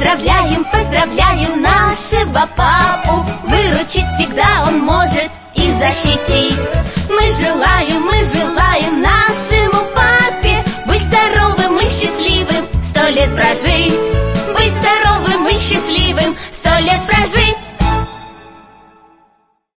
Поздравляем, поздравляем нашего папу. Выручить всегда он может и защитить. Мы желаем, мы желаем нашему папе. Быть здоровым и счастливым, сто лет прожить. Быть здоровым и счастливым, сто лет прожить.